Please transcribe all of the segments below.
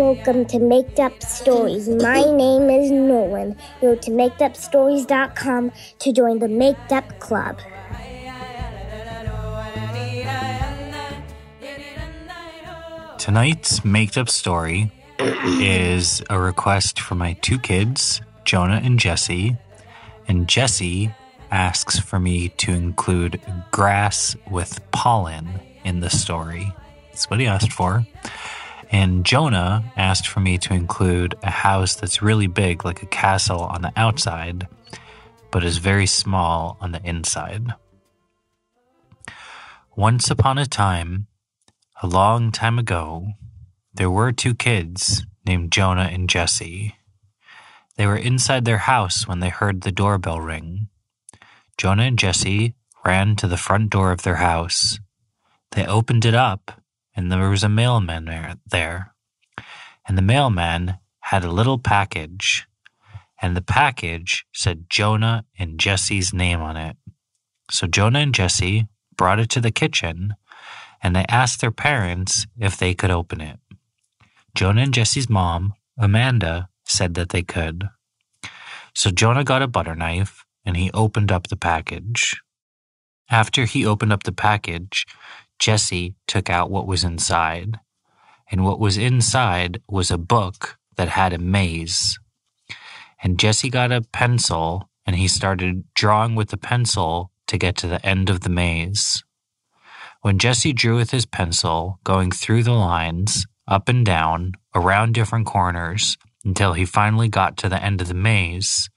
Welcome to Make Up Stories. My name is Nolan. Go to makeupstories.com to join the Make Up Club. Tonight's Make Up Story is a request for my two kids, Jonah and Jesse. And Jesse asks for me to include grass with pollen in the story. That's what he asked for. And Jonah asked for me to include a house that's really big, like a castle on the outside, but is very small on the inside. Once upon a time, a long time ago, there were two kids named Jonah and Jesse. They were inside their house when they heard the doorbell ring. Jonah and Jesse ran to the front door of their house. They opened it up and there was a mailman there. And the mailman had a little package, and the package said Jonah and Jesse's name on it. So Jonah and Jesse brought it to the kitchen, and they asked their parents if they could open it. Jonah and Jesse's mom, Amanda, said that they could. So Jonah got a butter knife and he opened up the package. After he opened up the package, Jesse took out what was inside. And what was inside was a book that had a maze. And Jesse got a pencil and he started drawing with the pencil to get to the end of the maze. When Jesse drew with his pencil, going through the lines, up and down, around different corners, until he finally got to the end of the maze,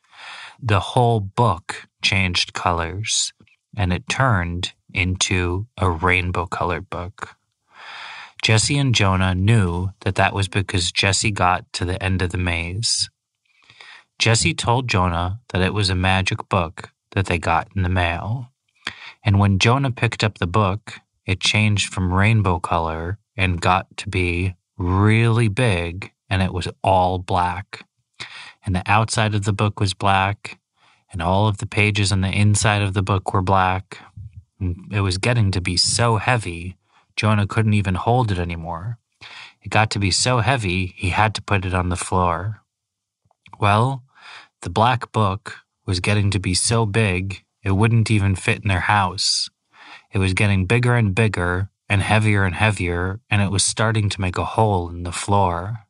the whole book changed colors and it turned into a rainbow colored book. Jesse and Jonah knew that that was because Jesse got to the end of the maze. Jesse told Jonah that it was a magic book that they got in the mail. And when Jonah picked up the book, it changed from rainbow color and got to be really big, and it was all black. And the outside of the book was black, and all of the pages on the inside of the book were black. It was getting to be so heavy, Jonah couldn't even hold it anymore. It got to be so heavy, he had to put it on the floor. Well, the black book was getting to be so big, it wouldn't even fit in their house. It was getting bigger and bigger and heavier and heavier, and it was starting to make a hole in the floor.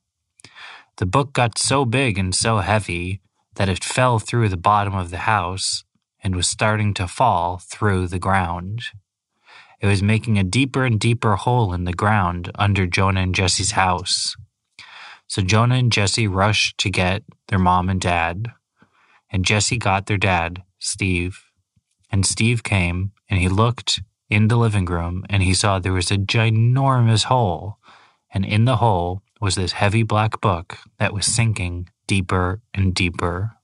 The book got so big and so heavy that it fell through the bottom of the house and was starting to fall through the ground. It was making a deeper and deeper hole in the ground under Jonah and Jesse's house. So Jonah and Jesse rushed to get their mom and dad, and Jesse got their dad, Steve. And Steve came and he looked in the living room and he saw there was a ginormous hole, and in the hole was this heavy black book that was sinking deeper and deeper.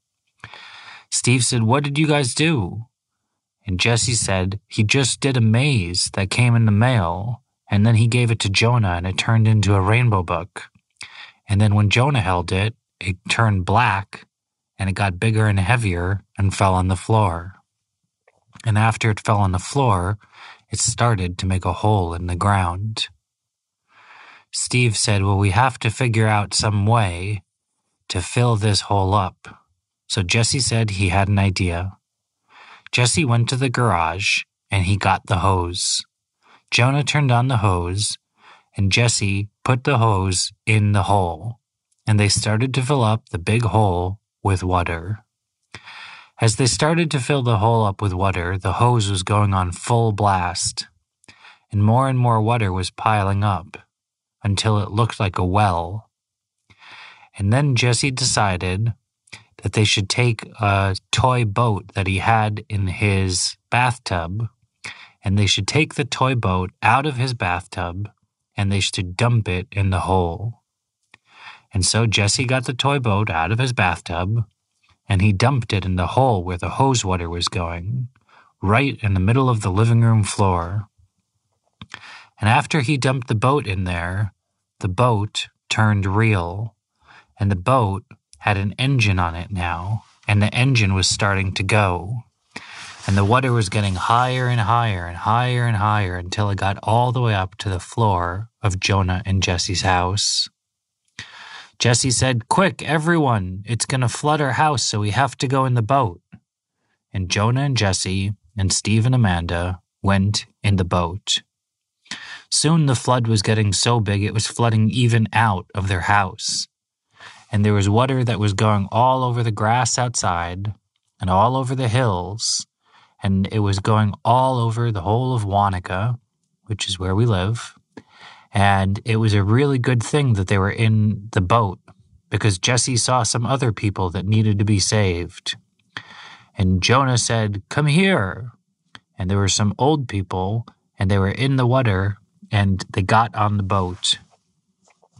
Steve said, What did you guys do? And Jesse said, He just did a maze that came in the mail, and then he gave it to Jonah and it turned into a rainbow book. And then when Jonah held it, it turned black and it got bigger and heavier and fell on the floor. And after it fell on the floor, it started to make a hole in the ground. Steve said, Well, we have to figure out some way to fill this hole up. So Jesse said he had an idea. Jesse went to the garage and he got the hose. Jonah turned on the hose and Jesse put the hose in the hole and they started to fill up the big hole with water. As they started to fill the hole up with water, the hose was going on full blast, and more and more water was piling up until it looked like a well. And then Jesse decided that they should take a toy boat that he had in his bathtub and they should take the toy boat out of his bathtub and they should dump it in the hole. And so Jesse got the toy boat out of his bathtub and he dumped it in the hole where the hose water was going, right in the middle of the living room floor. And after he dumped the boat in there, the boat turned real, and the boat had an engine on it now, and the engine was starting to go. And the water was getting higher and higher and higher and higher until it got all the way up to the floor of Jonah and Jesse's house. Jesse said, Quick, everyone, it's going to flood our house, so we have to go in the boat. And Jonah and Jesse and Steve and Amanda went in the boat. Soon the flood was getting so big it was flooding even out of their house. And there was water that was going all over the grass outside and all over the hills. And it was going all over the whole of Wanaka, which is where we live. And it was a really good thing that they were in the boat because Jesse saw some other people that needed to be saved. And Jonah said, Come here. And there were some old people, and they were in the water, and they got on the boat.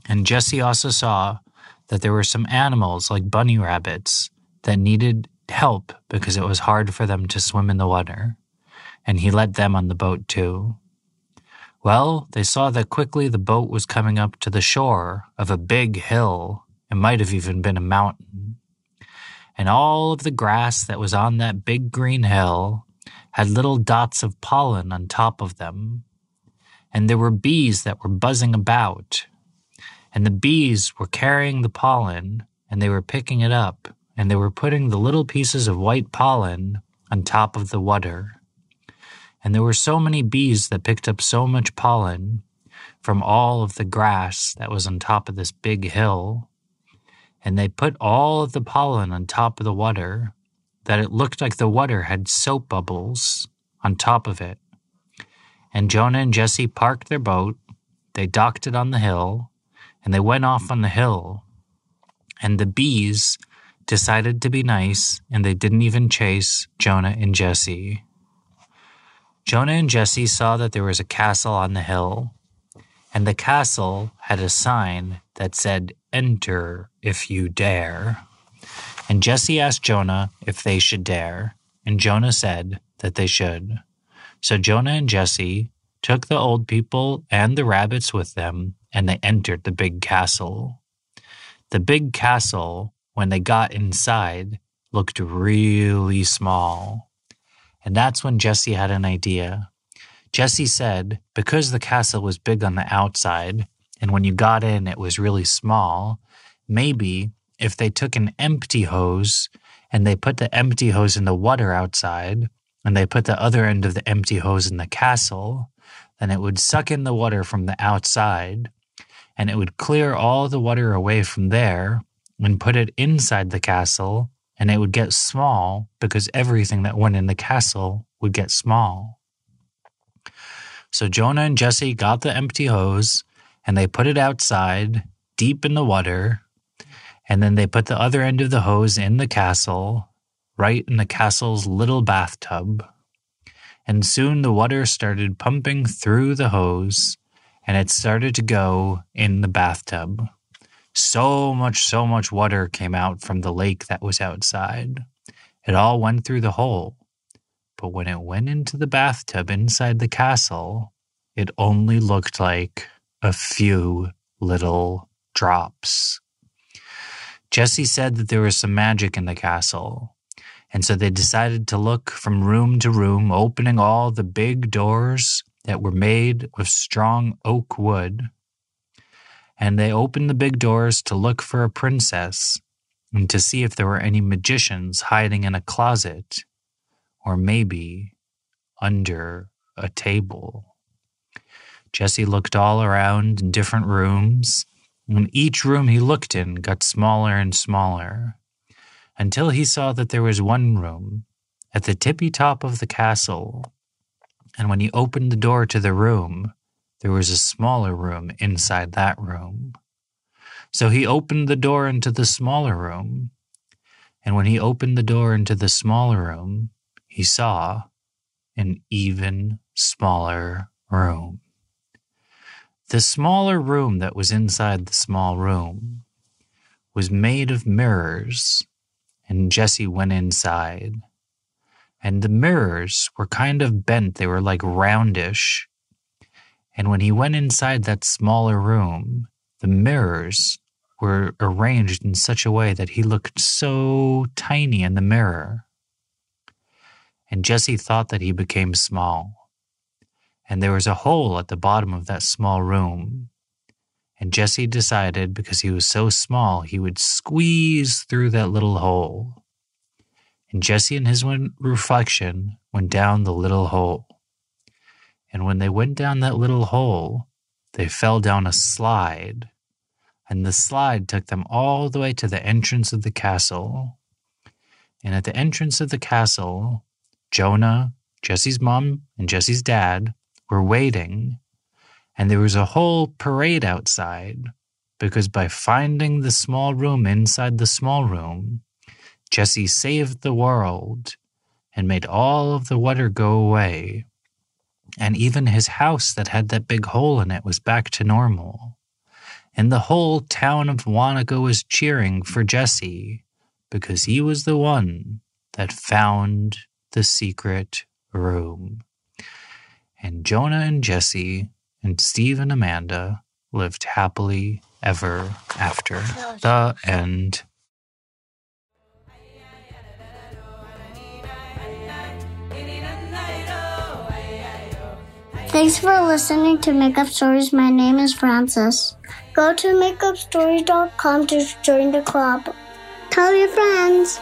And Jesse also saw that there were some animals, like bunny rabbits, that needed help because it was hard for them to swim in the water. And he let them on the boat too. Well, they saw that quickly the boat was coming up to the shore of a big hill. It might have even been a mountain. And all of the grass that was on that big green hill had little dots of pollen on top of them. And there were bees that were buzzing about. And the bees were carrying the pollen and they were picking it up and they were putting the little pieces of white pollen on top of the water and there were so many bees that picked up so much pollen from all of the grass that was on top of this big hill. And they put all of the pollen on top of the water that it looked like the water had soap bubbles on top of it. And Jonah and Jesse parked their boat, they docked it on the hill, and they went off on the hill. And the bees decided to be nice, and they didn't even chase Jonah and Jesse. Jonah and Jesse saw that there was a castle on the hill, and the castle had a sign that said, Enter if you dare. And Jesse asked Jonah if they should dare, and Jonah said that they should. So Jonah and Jesse took the old people and the rabbits with them, and they entered the big castle. The big castle, when they got inside, looked really small. And that's when Jesse had an idea. Jesse said, because the castle was big on the outside, and when you got in it was really small, maybe if they took an empty hose and they put the empty hose in the water outside, and they put the other end of the empty hose in the castle, then it would suck in the water from the outside, and it would clear all the water away from there and put it inside the castle and it would get small because everything that went in the castle would get small. So Jonah and Jesse got the empty hose and they put it outside, deep in the water, and then they put the other end of the hose in the castle, right in the castle's little bathtub. And soon the water started pumping through the hose and it started to go in the bathtub. So much, so much water came out from the lake that was outside. It all went through the hole. But when it went into the bathtub inside the castle, it only looked like a few little drops. Jesse said that there was some magic in the castle, and so they decided to look from room to room, opening all the big doors that were made of strong oak wood and they opened the big doors to look for a princess and to see if there were any magicians hiding in a closet or maybe under a table. Jesse looked all around in different rooms, and each room he looked in got smaller and smaller until he saw that there was one room at the tippy top of the castle. And when he opened the door to the room, there was a smaller room inside that room. So he opened the door into the smaller room. And when he opened the door into the smaller room, he saw an even smaller room. The smaller room that was inside the small room was made of mirrors, and Jesse went inside. And the mirrors were kind of bent, they were like roundish, and when he went inside that smaller room, the mirrors were arranged in such a way that he looked so tiny in the mirror. And Jesse thought that he became small. And there was a hole at the bottom of that small room. And Jesse decided because he was so small, he would squeeze through that little hole. And Jesse and his reflection went down the little hole. And when they went down that little hole, they fell down a slide. And the slide took them all the way to the entrance of the castle. And at the entrance of the castle, Jonah, Jesse's mom, and Jesse's dad were waiting. And there was a whole parade outside because by finding the small room inside the small room, Jesse saved the world and made all of the water go away. And even his house that had that big hole in it was back to normal. And the whole town of Wanaka was cheering for Jesse because he was the one that found the secret room. And Jonah and Jesse and Steve and Amanda lived happily ever after. The end. Thanks for listening to Makeup Stories. My name is Francis. Go to makeupstories.com to join the club. Tell your friends.